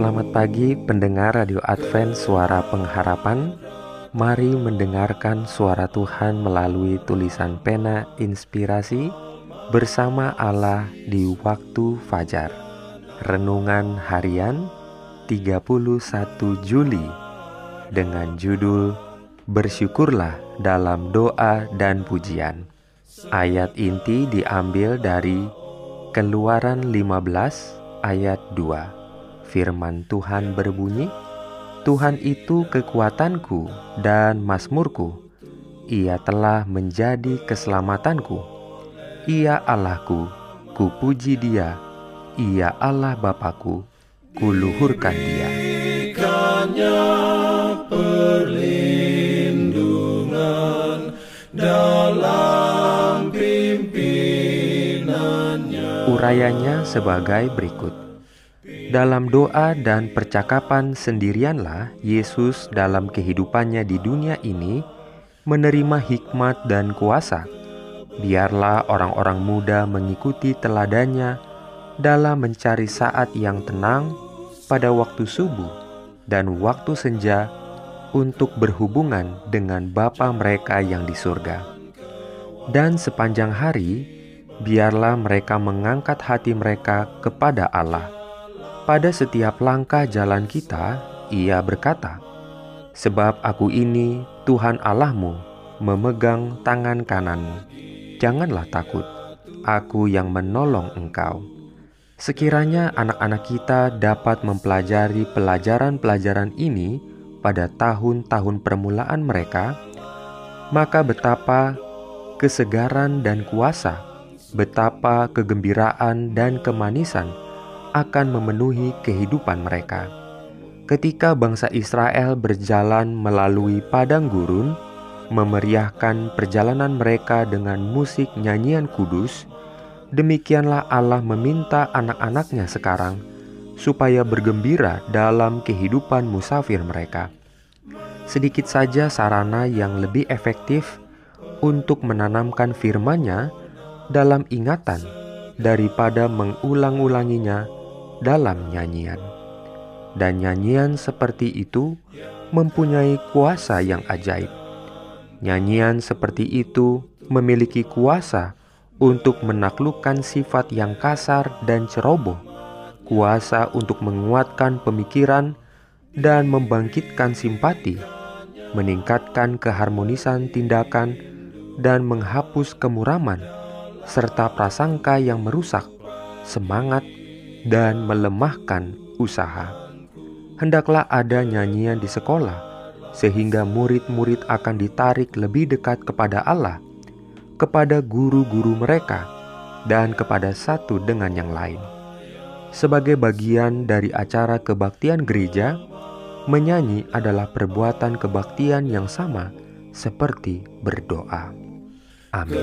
Selamat pagi pendengar Radio Advent Suara Pengharapan. Mari mendengarkan suara Tuhan melalui tulisan pena inspirasi Bersama Allah di waktu fajar. Renungan harian 31 Juli. Dengan judul Bersyukurlah dalam doa dan pujian. Ayat inti diambil dari Keluaran 15 ayat 2 Firman Tuhan berbunyi, Tuhan itu kekuatanku dan masmurku. Ia telah menjadi keselamatanku. Ia Allahku, ku puji dia. Ia Allah Bapakku, ku luhurkan dia. perlindungan dalam pimpinannya. Urayanya sebagai berikut. Dalam doa dan percakapan sendirianlah Yesus dalam kehidupannya di dunia ini menerima hikmat dan kuasa. Biarlah orang-orang muda mengikuti teladannya dalam mencari saat yang tenang pada waktu subuh dan waktu senja untuk berhubungan dengan Bapa mereka yang di surga. Dan sepanjang hari, biarlah mereka mengangkat hati mereka kepada Allah pada setiap langkah jalan kita, ia berkata, Sebab aku ini Tuhan Allahmu, memegang tangan kanan. Janganlah takut, aku yang menolong engkau. Sekiranya anak-anak kita dapat mempelajari pelajaran-pelajaran ini pada tahun-tahun permulaan mereka, maka betapa kesegaran dan kuasa, betapa kegembiraan dan kemanisan akan memenuhi kehidupan mereka. Ketika bangsa Israel berjalan melalui padang gurun, memeriahkan perjalanan mereka dengan musik nyanyian kudus, demikianlah Allah meminta anak-anaknya sekarang supaya bergembira dalam kehidupan musafir mereka. Sedikit saja sarana yang lebih efektif untuk menanamkan firman-Nya dalam ingatan daripada mengulang-ulanginya dalam nyanyian. Dan nyanyian seperti itu mempunyai kuasa yang ajaib. Nyanyian seperti itu memiliki kuasa untuk menaklukkan sifat yang kasar dan ceroboh, kuasa untuk menguatkan pemikiran dan membangkitkan simpati, meningkatkan keharmonisan tindakan, dan menghapus kemuraman serta prasangka yang merusak semangat dan melemahkan usaha. Hendaklah ada nyanyian di sekolah, sehingga murid-murid akan ditarik lebih dekat kepada Allah, kepada guru-guru mereka, dan kepada satu dengan yang lain. Sebagai bagian dari acara kebaktian gereja, menyanyi adalah perbuatan kebaktian yang sama seperti berdoa. Amin.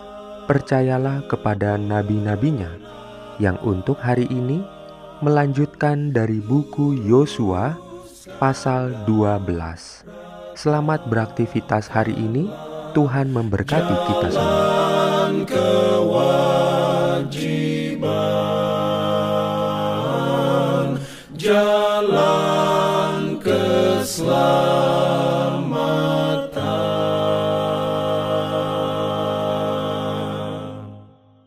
percayalah kepada nabi-nabinya yang untuk hari ini melanjutkan dari buku Yosua pasal 12. Selamat beraktivitas hari ini. Tuhan memberkati kita semua. Jangan